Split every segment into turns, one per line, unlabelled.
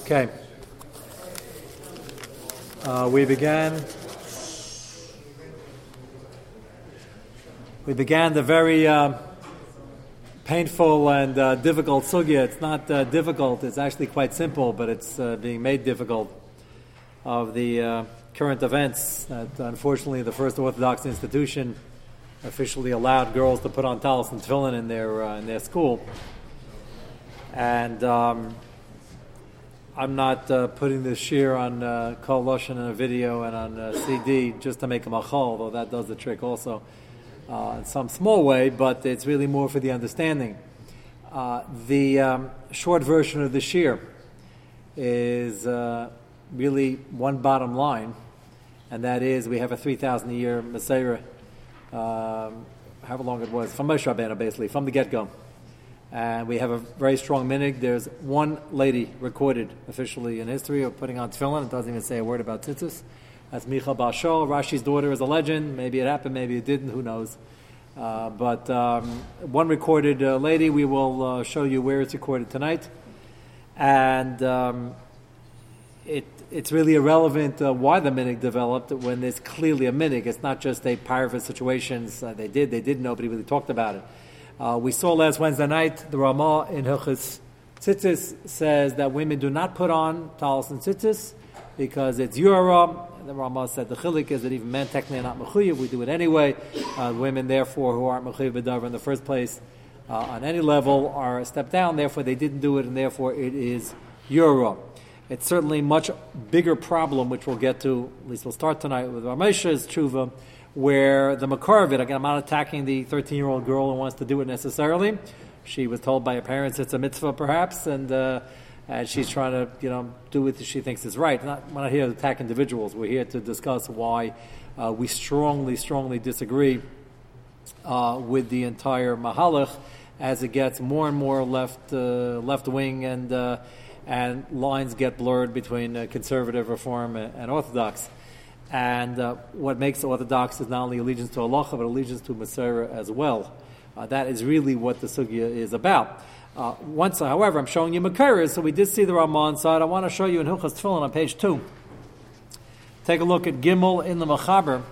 Okay. Uh, we began. We began the very uh, painful and uh, difficult sugya. It's not uh, difficult; it's actually quite simple, but it's uh, being made difficult of the uh, current events. That unfortunately, the first Orthodox institution officially allowed girls to put on talis and tefillin in their in their school, and. Um, I'm not uh, putting this shear on uh, Kol Loshen in a video and on uh, CD just to make a machal, although that does the trick also uh, in some small way, but it's really more for the understanding. Uh, the um, short version of the shear is uh, really one bottom line, and that is we have a 3,000 a year Mesorah, um, however long it was, from Moshe Rabbeinu, basically, from the get go and we have a very strong minig. There's one lady recorded officially in history of putting on tefillin. It doesn't even say a word about tzitzis. That's Micha Bashal. Rashi's daughter is a legend. Maybe it happened, maybe it didn't. Who knows? Uh, but um, one recorded uh, lady. We will uh, show you where it's recorded tonight, and um, it, it's really irrelevant uh, why the minig developed when there's clearly a minig. It's not just a private situations. Uh, they did, they didn't. Nobody really talked about it. Uh, we saw last Wednesday night the Ramah in Hilchis Tzitzis says that women do not put on talis and tzitzis because it's Yura. The Ramah said the chilik is that even men technically are not mechuyev. We do it anyway. Uh, women, therefore, who aren't mechuyev b'davar in the first place uh, on any level are a step down. Therefore, they didn't do it, and therefore it is Yura. It's certainly a much bigger problem, which we'll get to. At least we'll start tonight with Ramesha's tshuva where the makar of it, again, I'm not attacking the 13 year old girl who wants to do it necessarily. She was told by her parents it's a mitzvah, perhaps, and, uh, and she's trying to, you know, do what she thinks is right. Not, we're not here to attack individuals. We're here to discuss why uh, we strongly, strongly disagree uh, with the entire mahalach as it gets more and more left, uh, left wing and, uh, and lines get blurred between uh, conservative reform and, and orthodox. And uh, what makes Orthodox is not only allegiance to Allah, but allegiance to Mesorah as well. Uh, that is really what the sugya is about. Uh, once, however, I'm showing you Makairis, so we did see the Ramah side. I want to show you in Hilchas Tefillin on page 2. Take a look at Gimel in the Machaber.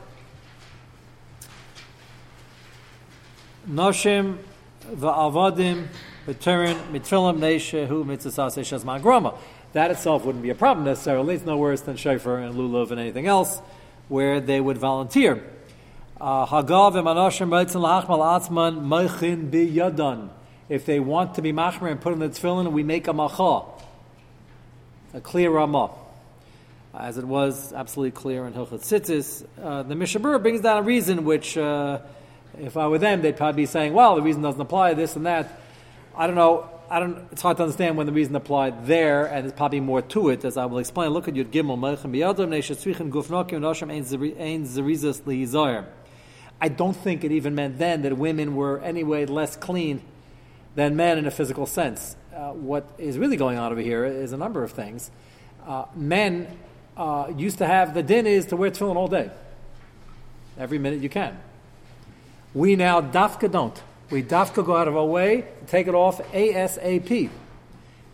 Noshim va'avadim v'turin mitfilim neishehu mitzvah shas ma'grama. That itself wouldn't be a problem necessarily. It's no worse than shofar and lulav and anything else where they would volunteer. Uh, If they want to be machmer and put in the tefillin, we make a macha, a clear ramah, as it was absolutely clear in Hilchot Tzitzis. Uh, the Machaber brings down a reason which, uh, if I were them, they'd probably be saying, "Well, the reason doesn't apply this and that." I don't know. I don't. It's hard to understand when the reason applied there, and there's probably more to it, as I will explain. Look at Yud Gimel. I don't think it even meant then that women were anyway less clean than men in a physical sense. Uh, what is really going on over here is a number of things. Uh, men uh, used to have the din is to wear tefillin all day, every minute you can. We now dafka don't. We dafka go out of our way to take it off ASAP. The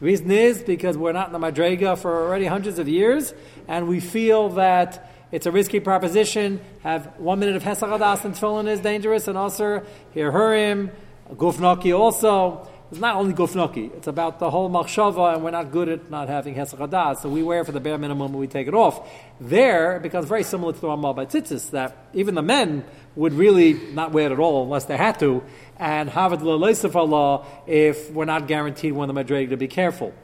reason is because we're not in the Madrega for already hundreds of years, and we feel that it's a risky proposition. Have one minute of Hesach and Tefillin is dangerous, and also Hirhurim, Gufnaki also. It's not only Gufnaki, it's about the whole Machshava, and we're not good at not having Hesach so we wear for the bare minimum and we take it off. There, it becomes very similar to the Ramah by Tzitzis, that even the men would really not wear it at all unless they had to, and Havad Allah if we're not guaranteed when the Madrig to be careful.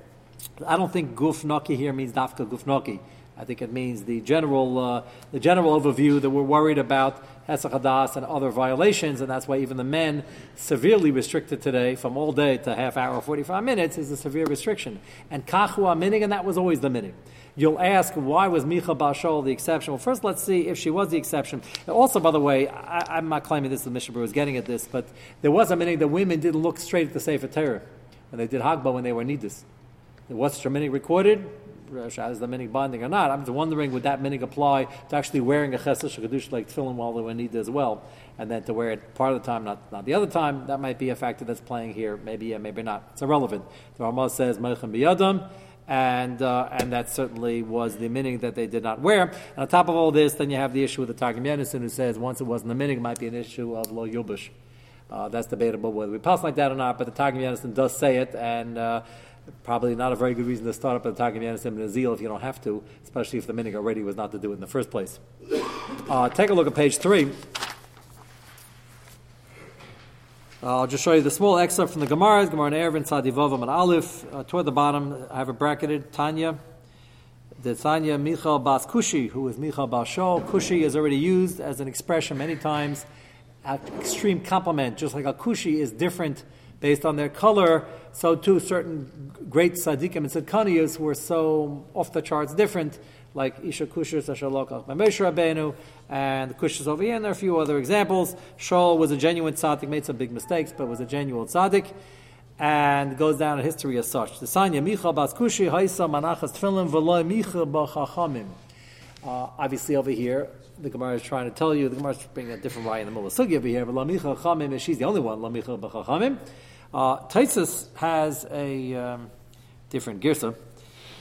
I don't think Gufnaki here means Dafka Gufnaki. I think it means the general, uh, the general overview that we're worried about Hesach and other violations, and that's why even the men severely restricted today from all day to half hour, 45 minutes is a severe restriction. And Kachu Minig, and that was always the minig. You'll ask, why was Micha Bashol the exception? Well, first let's see if she was the exception. Also, by the way, I, am not claiming this, the Mishnah was getting at this, but there was a minig that women didn't look straight at the Sefer Torah when they did Hagba when they were Nidus. What's Minig recorded? as the minig bonding or not. I'm just wondering would that minig apply to actually wearing a chesed shekadush like tefillin while they were need as well, and then to wear it part of the time, not, not the other time. That might be a factor that's playing here. Maybe yeah, maybe not. It's irrelevant. The Ramah says meichem biyadam. And uh, and that certainly was the meaning that they did not wear. And on top of all this, then you have the issue with the Targum Yenison, who says once it wasn't the meaning, it might be an issue of lo yubush. Uh, that's debatable whether we pass like that or not, but the Targum Yenison does say it, and uh, probably not a very good reason to start up the Targum Yenison in a zeal if you don't have to, especially if the meaning already was not to do it in the first place. Uh, take a look at page three. Uh, I'll just show you the small excerpt from the Gemara, Gemara and Eruvin, Sadivovam and Aleph. Uh, toward the bottom, I have it bracketed, Tanya. The Tanya Michal Bas Kushi, who is Michal Bas Shol. Kushi is already used as an expression many times, at extreme compliment, just like a Kushi is different based on their color, so too certain great tzaddikim and tzadkaniyas were so off the charts different like Isha Kushas Ashalokach by Rabbeinu, and the Kushas over here, and there are a few other examples. Shaul was a genuine tzaddik, made some big mistakes, but was a genuine tzaddik, and goes down in history as such. The Sanya Micha Bas Kushi Haisa Manachas Tefillin V'loy Micha B'Chachamim. Uh, obviously, over here, the Gemara is trying to tell you, the Gemara is bringing a different way in the middle of Sugi over here, but Lamicha Chamim, she's the only one, Lamicha B'Chachamim. Uh, Taisus has a um, different girsa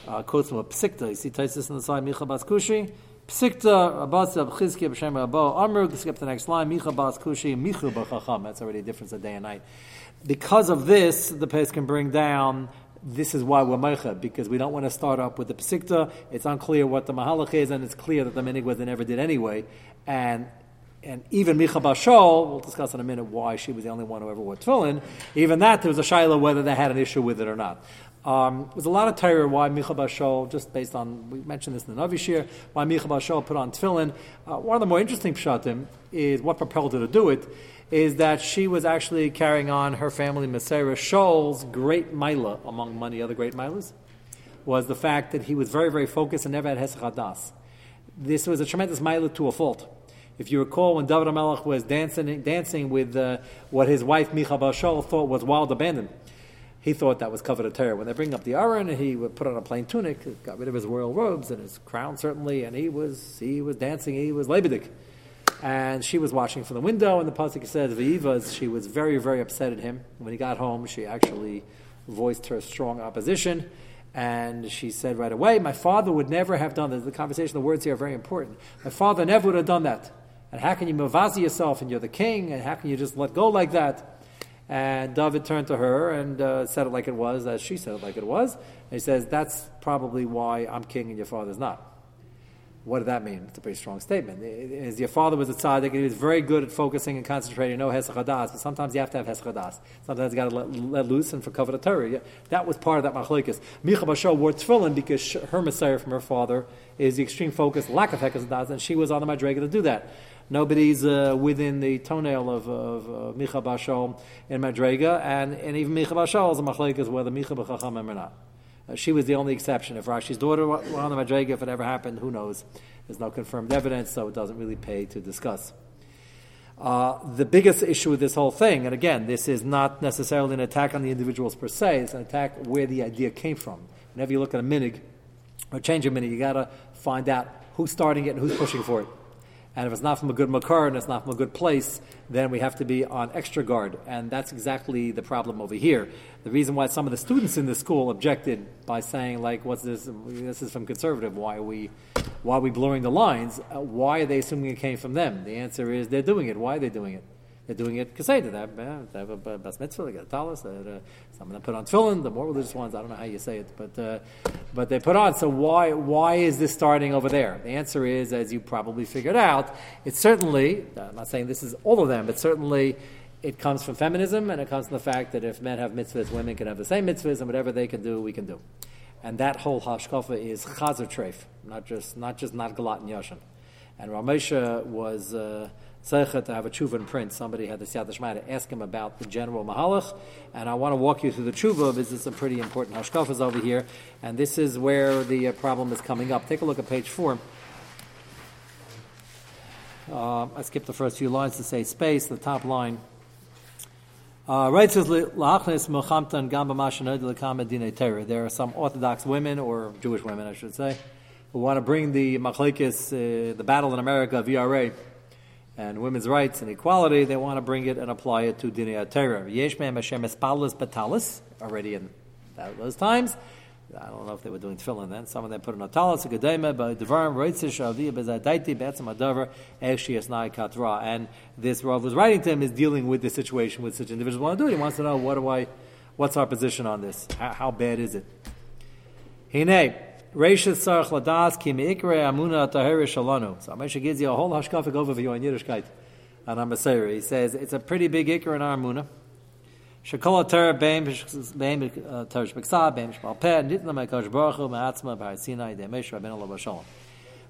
uh, quotes from a psikta. You see Taisus in the side, Micha Bas Kushi. Psikta, Abbas Abchizki, B'Shem Rabbo, Amr, skip the next line, Micha Bas Kushi, Michu B'Chacham. That's already a difference of day and night. Because of this, the pace can bring down this is why we're meicha, because we don't want to start up with the psikta. It's unclear what the mahalach is, and it's clear that the minig was never did anyway. And and even Micha Bashol, we'll discuss in a minute why she was the only one who ever wore tefillin. Even that, there was a shaila whether they had an issue with it or not. Um, there's a lot of Torah why Micha Bashol, just based on, we mentioned this in the Navishir, why Micha Bashol put on tefillin. Uh, one of the more interesting pshatim is what propelled her to do it, is that she was actually carrying on her family, Masera Shol's great Mila, among many other great Milas, was the fact that he was very, very focused and never had Hesach This was a tremendous Mila to a fault. If you recall, when David HaMelech was dancing, dancing with uh, what his wife Micha Bashol thought was wild abandon, he thought that was covered of terror. When they bring up the Aaron, he would put on a plain tunic, got rid of his royal robes and his crown certainly, and he was he was dancing, he was lebedik. And she was watching from the window, and the pasuk says, "V'ivas." She was very, very upset at him. When he got home, she actually voiced her strong opposition, and she said right away, "My father would never have done this." The conversation, the words here are very important. My father never would have done that. And how can you mavazi yourself, and you're the king, and how can you just let go like that? And David turned to her and uh, said it like it was, as she said it like it was. And he says, That's probably why I'm king and your father's not. What did that mean? It's a pretty strong statement. Is your father was a tzaddik and he was very good at focusing and concentrating, no hesachadas, but sometimes you have to have hesachadas. Sometimes you got to let, let, loose and for cover the Torah. That was part of that machlikas. Micha Bashar wore tefillin because her mesorah from her father is the extreme focus, lack of hesachadas, and she was on the madrega to do that. Nobody's uh, within the toenail of, of uh, Micha in Madrega, and, and even Micha Bashal is a machlekes whether Micha B'chachamim or not. Uh, she was the only exception. If Rashi's daughter were on the Madrega, if it ever happened, who knows? There's no confirmed evidence, so it doesn't really pay to discuss. Uh, the biggest issue with this whole thing, and again, this is not necessarily an attack on the individuals per se, it's an attack where the idea came from. Whenever you look at a minig or change a minig, you got to find out who's starting it and who's pushing for it. And if it's not from a good makar and it's not from a good place, then we have to be on extra guard. And that's exactly the problem over here. The reason why some of the students in the school objected by saying, like, what's this? This is from conservative. Why are we, why are we blurring the lines? Uh, why are they assuming it came from them? The answer is they're doing it. Why are they doing it? They're doing it kaseda. They have, they have a bas mitzvah. They got a talis. Uh, some of them put on tefillin. The more religious ones, I don't know how you say it, but uh, but they put on. So why why is this starting over there? The answer is, as you probably figured out, it's certainly. I'm not saying this is all of them, but certainly it comes from feminism, and it comes from the fact that if men have mitzvahs, women can have the same mitzvahs, and whatever they can do, we can do. And that whole hashkafa is chazer treif, not just not just not galat and yashin. And Ramesha was. Uh, Zeicha to have a tshuva in print. Somebody had the Siyat to ask him about the general mahalach, and I want to walk you through the tshuva because it's a pretty important hashkafas over here, and this is where the uh, problem is coming up. Take a look at page four. Uh, I skipped the first few lines to say space, the top line. Uh, right says There are some Orthodox women, or Jewish women, I should say, who want to bring the machlekes, uh, the battle in America, VRA, and women's rights and equality, they want to bring it and apply it to Dinei Torah. Yesh Hashem Espalis Batalis, already in those times. I don't know if they were doing tefillin then. Some of them put in a talis, a gedema, but devarim roitzish aviyah bezadaiti be'etzem adavar eshi esnai katra. And this Rav was writing to him is dealing with the situation with such individuals want to do it. He wants to know what do I, what's our position on this? How, how bad is it? Hine. Reishis Sarach Ladas Amuna Shalanu. So Moshe gives you a whole hashkafic overview on Yiddishkeit on Amasera. He says it's a pretty big ikr in Amuna. Beim Beim Beim Shmal Nitna Demesh Rabbeinu Lo Shalom.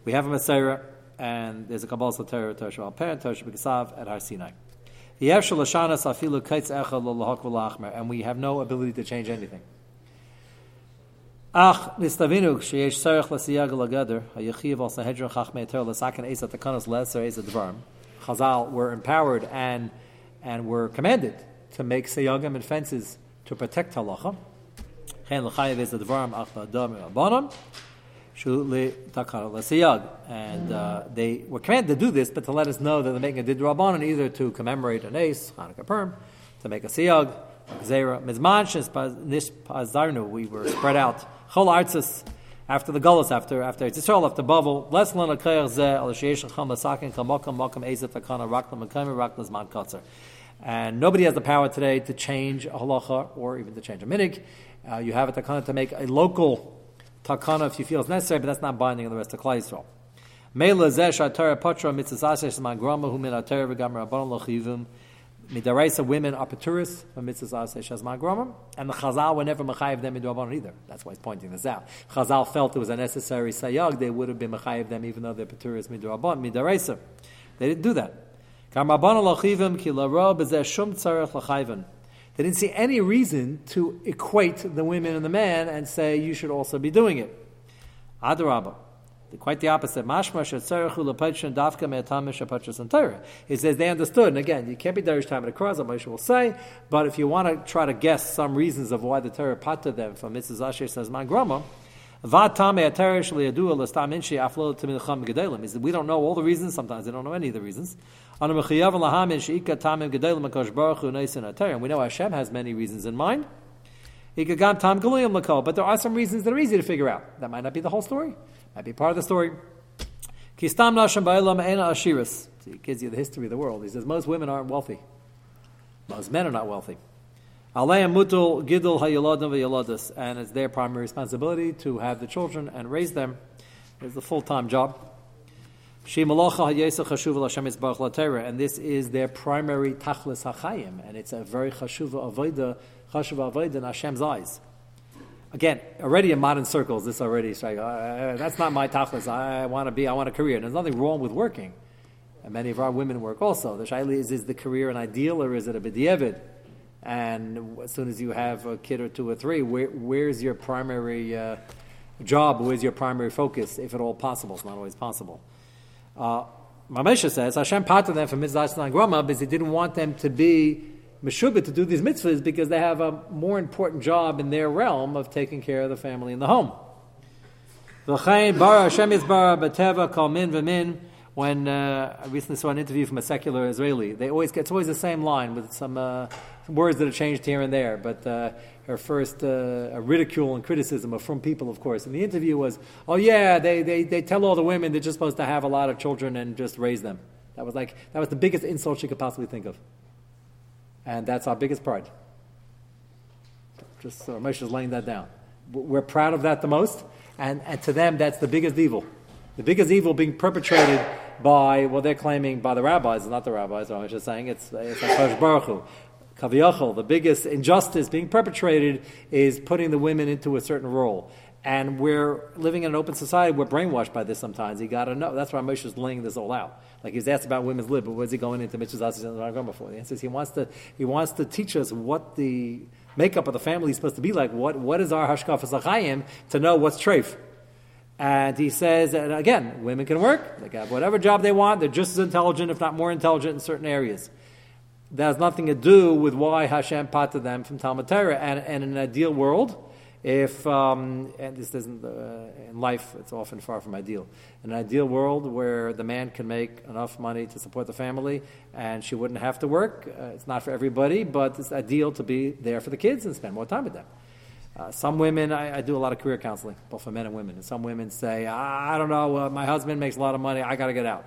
We have a Masera and there's a Kabbalah Torah Torah Shmal at Har Sinai. Yev Shalashanas Afilu Kaitz Echad L'Lahok V'Lachmer and we have no ability to change anything. Ach, nistavinu, sheyesh l'gader, hayechiv al chachmei ter l'saken eis lesser eis. Chazal were empowered and and were commanded to make seyagim and fences to protect halacha. Chen l'chayev is dvarm ach takar l'siyag. And uh, they were commanded to do this, but to let us know that they're making a did rabbanon either to commemorate an ace, Hanukkah Purim, to make a siyag, Zera Mizman Nish Pazarnu, we were spread out. Chol Artzis, after the Gullus, after after Yisrael, after Bavel, less than a Kayer Zeh, Al Sheish Cham Masakin, Kamakam, Makam, Ezet, Takana, Raklam, Makam, Raklam, Zman Katzer. And nobody has the power today to change a halacha or even to change a minig. Uh, you have a takana to make a local takana if you feel it's necessary, but that's not binding on the rest of Klai Yisrael. Mela zesh atara patra mitzvah man grama hu min atara v'gam rabbanon Midaraisa women are paturis from mitzvahs asay shazman gromim, and the Chazal were never mechayiv them Rabbanon either. That's why he's pointing this out. Chazal felt it was a necessary sayag; they would have been mechayiv them even though they're paturis midrabban midaraisa. They didn't do that. They didn't see any reason to equate the women and the man and say you should also be doing it. Adarabah. Quite the opposite. Mashma dafka and. He says they understood, and again, you can't be derish time at a Moshe will say, but if you want to try to guess some reasons of why the Torah patta them from Mrs. Asher says man grama, is we don't know all the reasons, sometimes they don't know any of the reasons. And we know Hashem has many reasons in mind. But there are some reasons that are easy to figure out. That might not be the whole story. Might be part of the story. Kistam nasham ba'ilam ena ashiris. He gives you the history of the world. He says most women aren't wealthy. Most men are not wealthy. Aleim mutul gidul hayaladim v'yaladas. And it's their primary responsibility to have the children and raise them. It's a full-time job. And this is their primary tachlis hachayim, and it's a very chashuva avoida, chashuva avoida in Hashem's eyes. Again, already in modern circles, this already is like, uh, that's not my tachlis. I want to be, I want a career. And there's nothing wrong with working. And many of our women work also. The shaila is, is the career an ideal or is it a b'di'evid? And as soon as you have a kid or two or three, where, where's your primary uh, job? Where's your primary focus, if at all possible? It's not always possible. Uh, Mamesha says, Hashem parted them from Mitzvah Grama because he didn't want them to be Meshubah to do these mitzvahs because they have a more important job in their realm of taking care of the family in the home. When uh, I recently saw an interview from a secular Israeli, they always it's always the same line with some, uh, words that are changed here and there. But uh, her first uh, ridicule and criticism of from people, of course. And the interview was, "Oh yeah, they, they, they tell all the women they're just supposed to have a lot of children and just raise them." That was like that was the biggest insult she could possibly think of. And that's our biggest pride. Just so Moshe is laying that down. We're proud of that the most, and, and to them, that's the biggest evil. The biggest evil being perpetrated by, well, they're claiming by the rabbis, not the rabbis, I'm just saying, it's, it's Baruch Hu. Kaviyachol, the biggest injustice being perpetrated is putting the women into a certain role. And we're living in an open society. We're brainwashed by this sometimes. You got to know. That's why Moshe is laying this all out. Like he's asked about women's lib, but what's he going into mitzvahs and before? The answer is he wants to he wants to teach us what the makeup of the family is supposed to be like. What what is our hashkafas achayim to know what's treif. And he says, and again, women can work. They can have whatever job they want. They're just as intelligent, if not more intelligent, in certain areas. That has nothing to do with why Hashem parted them from Talmud Torah. And, and in an ideal world, if, um, and this isn't, uh, in life, it's often far from ideal. In an ideal world where the man can make enough money to support the family and she wouldn't have to work, uh, it's not for everybody, but it's ideal to be there for the kids and spend more time with them. Uh, some women, I, I, do a lot of career counseling, both for men and women. And some women say, I, I don't know, my husband makes a lot of money, I got to get out.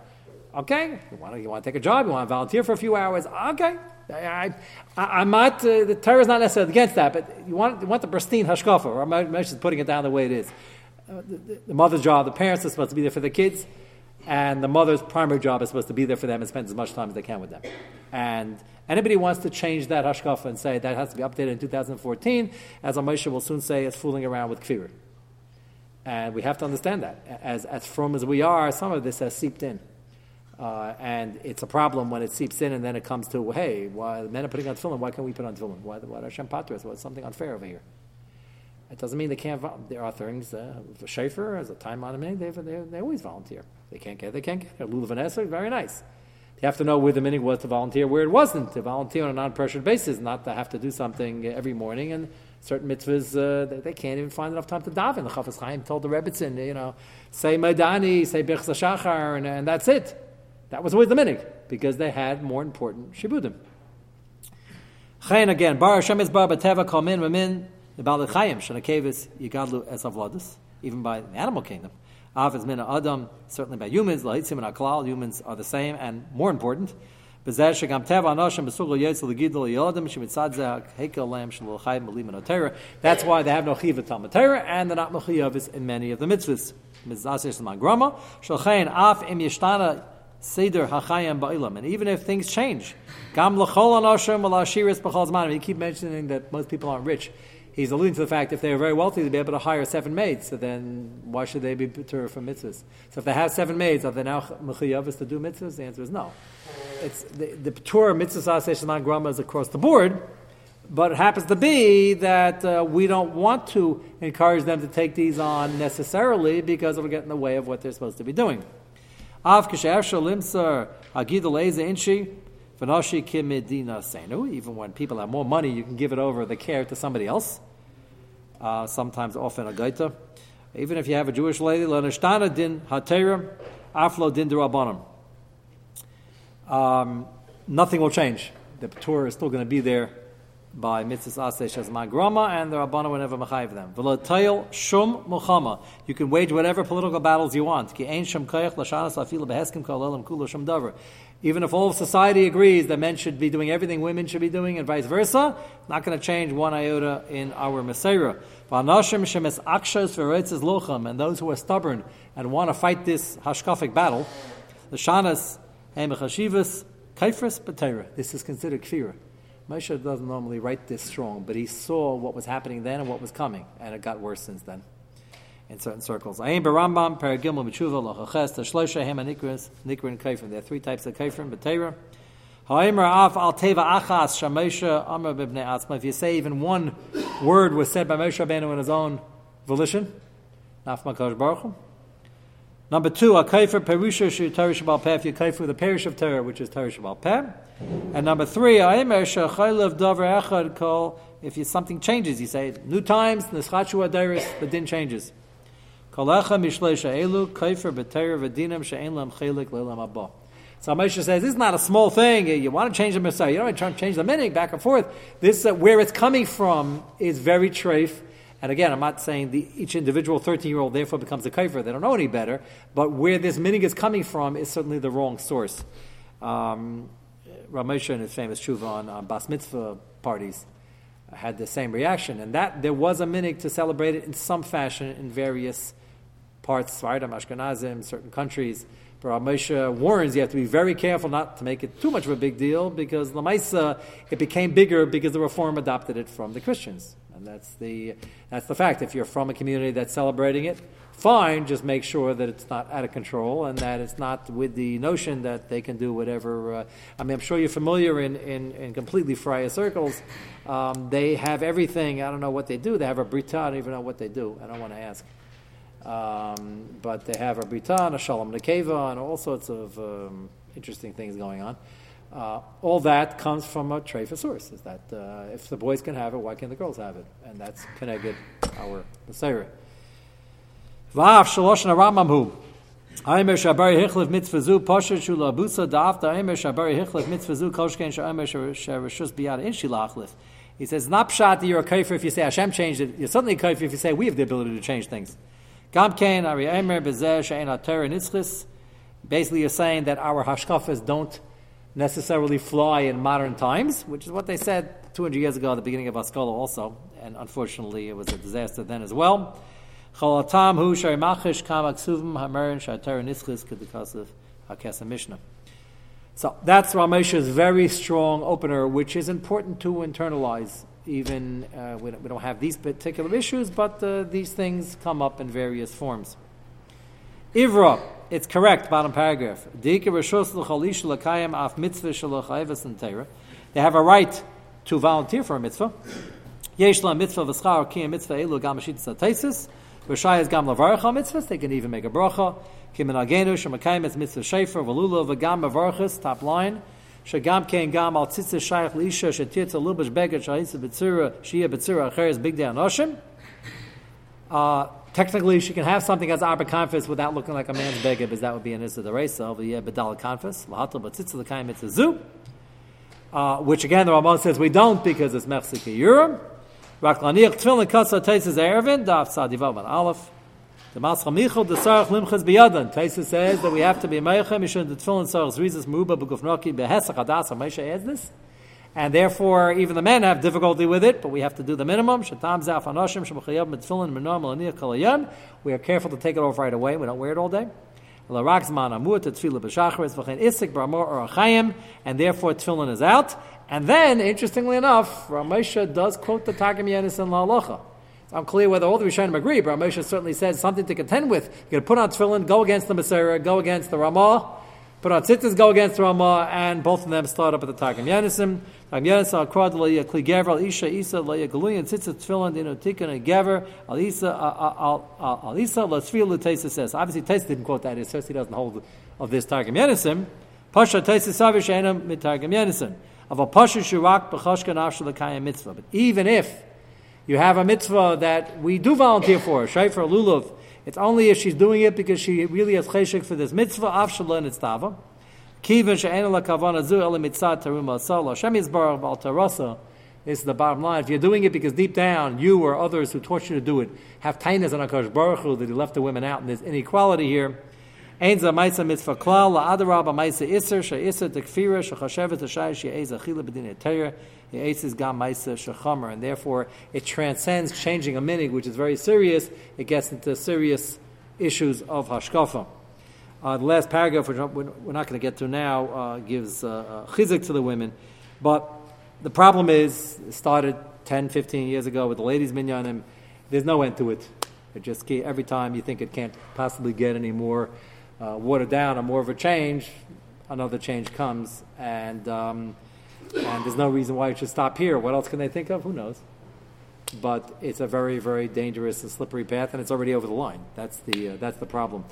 Okay, you want to take a job, you want to volunteer for a few hours. Okay, I, I, am not, uh, the Torah is not necessarily against that, but you want, you want the pristine hashkafa, or Moshe is putting it down the way it is. Uh, the, the, mother's job, the parents are supposed to be there for the kids, and the mother's primary job is supposed to be there for them and spend as much time as they can with them. And anybody wants to change that hashkafa and say that has to be updated in 2014, as Moshe will soon say, is fooling around with kfir. And we have to understand that. As, as from as we are, some of this has seeped in. Uh, and it's a problem when it seeps in and then it comes to, hey, why the men are putting on tefillin, why can't we put on tefillin? Why, why Hashem patras? Well, something unfair over here. It doesn't mean they can't, there are things, uh, a shafer, as a time on they, they, they always volunteer. They can't get, they can't get. Lulav and very nice. You have to know where the meaning was to volunteer, where it wasn't to volunteer on a non-pressured basis, not to have to do something every morning. And certain mitzvahs, uh, they, they, can't even find enough time to daven. The Chafetz Chaim told the Rebbitzin, you know, say Maidani, say Birch Shachar, and, and that's it. That was always the minig because they had more important shibudim. Chayin again, bar Hashem is bar bateva kol min v'min the Baal Chayim shanakevis yigadlu even by the animal kingdom. Av is mina adam certainly by humans lahitzim and aklal humans are the same and more important. That's why they have no chiva talmud and they're not mechiyavis in many of the mitzvahs. Seder Hachayim Ba'ilam. And even if things change, Gam L'chol Anoshim L'ashiris B'chol. You keep mentioning that most people aren't rich. He's alluding to the fact if they are very wealthy, they'd be able to hire seven maids. So then, why should they be better for mitzvahs? So if they have seven maids, are they now mechayavis to do mitzvahs? The answer is no. It's the, the Torah mitzvah sheshaman grama is across the board, but it happens to be that uh, we don't want to encourage them to take these on necessarily because it'll get in the way of what they're supposed to be doing. Av k'she'efshel limser agidol eze inchi v'noshi kimedina senu. Even when people have more money, you can give it over the care to somebody else. Uh, sometimes, often a gaita. Even if you have a Jewish lady, l'neshtana din hatera aflo din derabanim. Um, nothing will change. The Torah is still going to be there by mitzvahs asesh as grama, and the rabbana will never mechayiv them. V'lo shum muchama. You can wage whatever political battles you want. Ki ein shum koyach l'shanas afilu beheskim kol elam kula shum davar. Even if all of society agrees that men should be doing everything women should be doing, and vice versa, not going to change one iota in our locham, and those who are stubborn and want to fight this hashkafic battle, the shanas emechashivas kaifras b'teira. This is considered kfirah. Moshe doesn't normally write this strong, but he saw what was happening then and what was coming, and it got worse since then in certain circles. Ayin barambam, paragimel, mitzvah, lachaches, tashlosha, hema, nikris, nikrin, kaifrim. There are three types of kaifrim, b'teira. Ha'imar af al teva achas, shamosha, amr b'bnei atzma. If you say even one word was said by Moshe Rabbeinu in his own volition, naf makadosh baruch Number two, a kaifer perusha shu Torah shabal peh. If you kaifer the parish of Torah, which is Torah shabal peh. And number three, a emer shachaylev davar echad kol. If something changes, you say new times, nischachu adiris, the din changes. Kalecha mishleisha elu kaifer b'Torah v'dinam she'en lam chelik le'lam abba. So Moshe says, this is not a small thing. You want to change the Mesorah. You don't want to change the meaning back and forth. This, uh, where it's coming from is very treif and again, I'm not saying the, each individual 13 year old therefore becomes a kaifer. They don't know any better. But where this meaning is coming from is certainly the wrong source. Um, in his famous tshuva on, on Bas Mitzvah parties had the same reaction. And that there was a minig to celebrate it in some fashion in various parts, Svardim, Ashkenazim, certain countries. But Ramesha warns you have to be very careful not to make it too much of a big deal because the Lamaisa, it became bigger because the Reform adopted it from the Christians. And that's the, that's the fact. If you're from a community that's celebrating it, fine, just make sure that it's not out of control and that it's not with the notion that they can do whatever. Uh, I mean, I'm sure you're familiar in, in, in completely Freya circles. Um, they have everything. I don't know what they do. They have a Brita. I don't even know what they do. I don't want to ask. Um, but they have a Brita and a Shalom Nekeva and all sorts of um, interesting things going on. Uh, all that comes from a treifa source. Is that uh, if the boys can have it, why can't the girls have it? And that's connected our Mesorah. Vav shalosh Rambam hu. Aimer shabari hichlev mitzvah zu posher shula abusa da'afta aimer shabari hichlev mitzvah zu koshken sha'aimer sharashus biyad in. He says, not pshat that you're a kafir if you say Hashem changed it. You're suddenly a kafir if you say we have the ability to change things. Gamkein, Ari Emer, Bezer, Shein Ater, Nitzchis. Basically, you're saying that our hashkafas don't necessarily fly in modern times, which is what they said 200 years ago at the beginning of Askala also, and unfortunately it was a disaster then as well. So that's Ramesha's very strong opener, which is important to internalize. Even uh, we, don't, have these particular issues, but uh, these things come up in various forms. Ivra, it's correct, bottom paragraph. They have a right to volunteer for a mitzvah. Mitzvah v'schar mitzvah elu gam taisis. Rishayas gam mitzvahs. They can even make a bracha. Shemakayim mitzvah shefer v'lula v'gam. Top line. Shagam kein gam al shayach l'isha acheres big day. Uh, Technically, she can have something as arba confis without looking like a man's beggar, because that would be an issa deresa, but yeah, bedal confis, lahatel b'tzitzel the it's a zu. Uh, which again, the Ramon says we don't because it's mechzik yurim. Rak laniach tefillin kasa teises erevin daf sadivav an aleph. The Mascha Michal the Sarach Limchas Biyadan. Taisa says that we have to be Meicha Mishun the Tefillin Sarach Zrizas Muba Begufnoki Behesach Hadas. Moshe adds this and therefore even the men have difficulty with it, but we have to do the minimum. We are careful to take it off right away. We don't wear it all day. And therefore tefillin is out. And then, interestingly enough, Ramesha does quote the Targum Yenis in La. It's unclear whether all the Rishonim agree, but Ramesha certainly says something to contend with. You're going to put on tefillin, go against the Mesorah, go against the Ramah, put on uh, tzitzis, go against Ramah, and both of them start up at the Targum Yenisim. Targum Yenis al krad lo yakli gever al isha isa lo yagalui and tzitzis tefillin dino tikkun and gever al isa uh, uh, al isa lo tzvil lo Taisa says. Obviously, Taisa didn't quote that. It says he doesn't hold of this Targum Yenisim. Pasha Taisa savish enam mit Targum Yenisim. Of a pasha shurak b'choshkan afshal l'kayim mitzvah. But even if you have a mitzvah that we do volunteer for, shayfer lulav, it's only if she's doing it because she really has cheshik for this mitzvah, afshallah and it's tava. Kivan she'en la kavana zu el mitzat teruma sala. Hashem yizbarach bal tarasa. This is the bottom line. If you're doing it because deep down you or others who taught you to do it have tainas on Akash Baruch Hu that he left the women out, and there's inequality here. Ein za maisa mitzvah klal la adarab maisa iser she iser tekfira she chashevet hashay she eiz achila b'din etayr he is gam maisa shechamer, and therefore it transcends changing a minig, which is very serious. It gets into serious issues of hashkafa. Uh, the last paragraph, which we're not going to get to now, uh, gives uh, chizik to the women. But the problem is, it started 10, 15 years ago with the ladies' minyanim. There's no end to it. It just every time you think it can't possibly get any more uh, watered down or more of a change, another change comes. And, um, and there's no reason why it should stop here. What else can they think of? Who knows? But it's a very, very dangerous and slippery path, and it's already over the line. That's the, uh, that's the problem.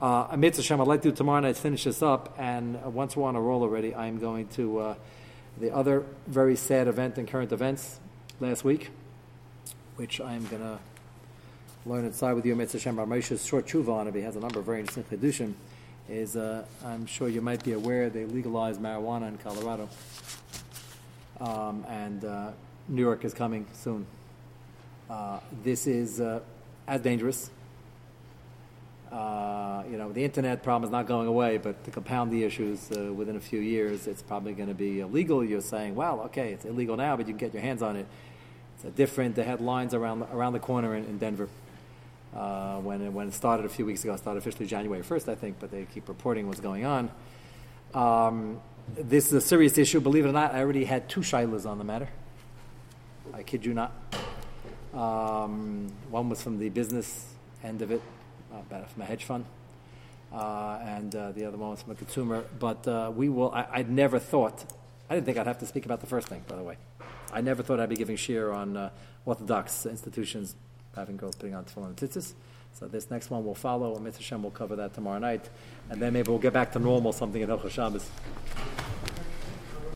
Uh, Amit Hashem, I'd like to tomorrow night finish this up, and once we're on a roll already, I'm going to uh, the other very sad event in current events last week, which I'm going to learn inside with you, Amit Hashem, Ramesh's short tshuva on it. He has a number of very interesting chidushim. Is uh, I'm sure you might be aware they legalized marijuana in Colorado, um, and uh, New York is coming soon. Uh, this is as dangerous uh, you know, the internet problem is not going away, but to compound the issues uh, within a few years, it's probably going to be illegal. You're saying, well, okay, it's illegal now, but you can get your hands on it. It's a different. The headlines around around the corner in, in Denver. Uh, when it, when it started a few weeks ago, it started officially January 1st, I think, but they keep reporting what's going on. Um, this is a serious issue. Believe it or not, I already had two shilas on the matter. I kid you not. Um, one was from the business end of it, about from a hedge fund, uh, and uh, the other one was from a consumer. But uh, we will. I, I never thought. I didn't think I'd have to speak about the first thing. By the way, I never thought I'd be giving share on uh, Orthodox institutions having girls putting on tefillin and tzitzis. So this next one will follow, and Mr. Shem will cover that tomorrow night, and then maybe we'll get back to normal, something in Hilchot Shabbos.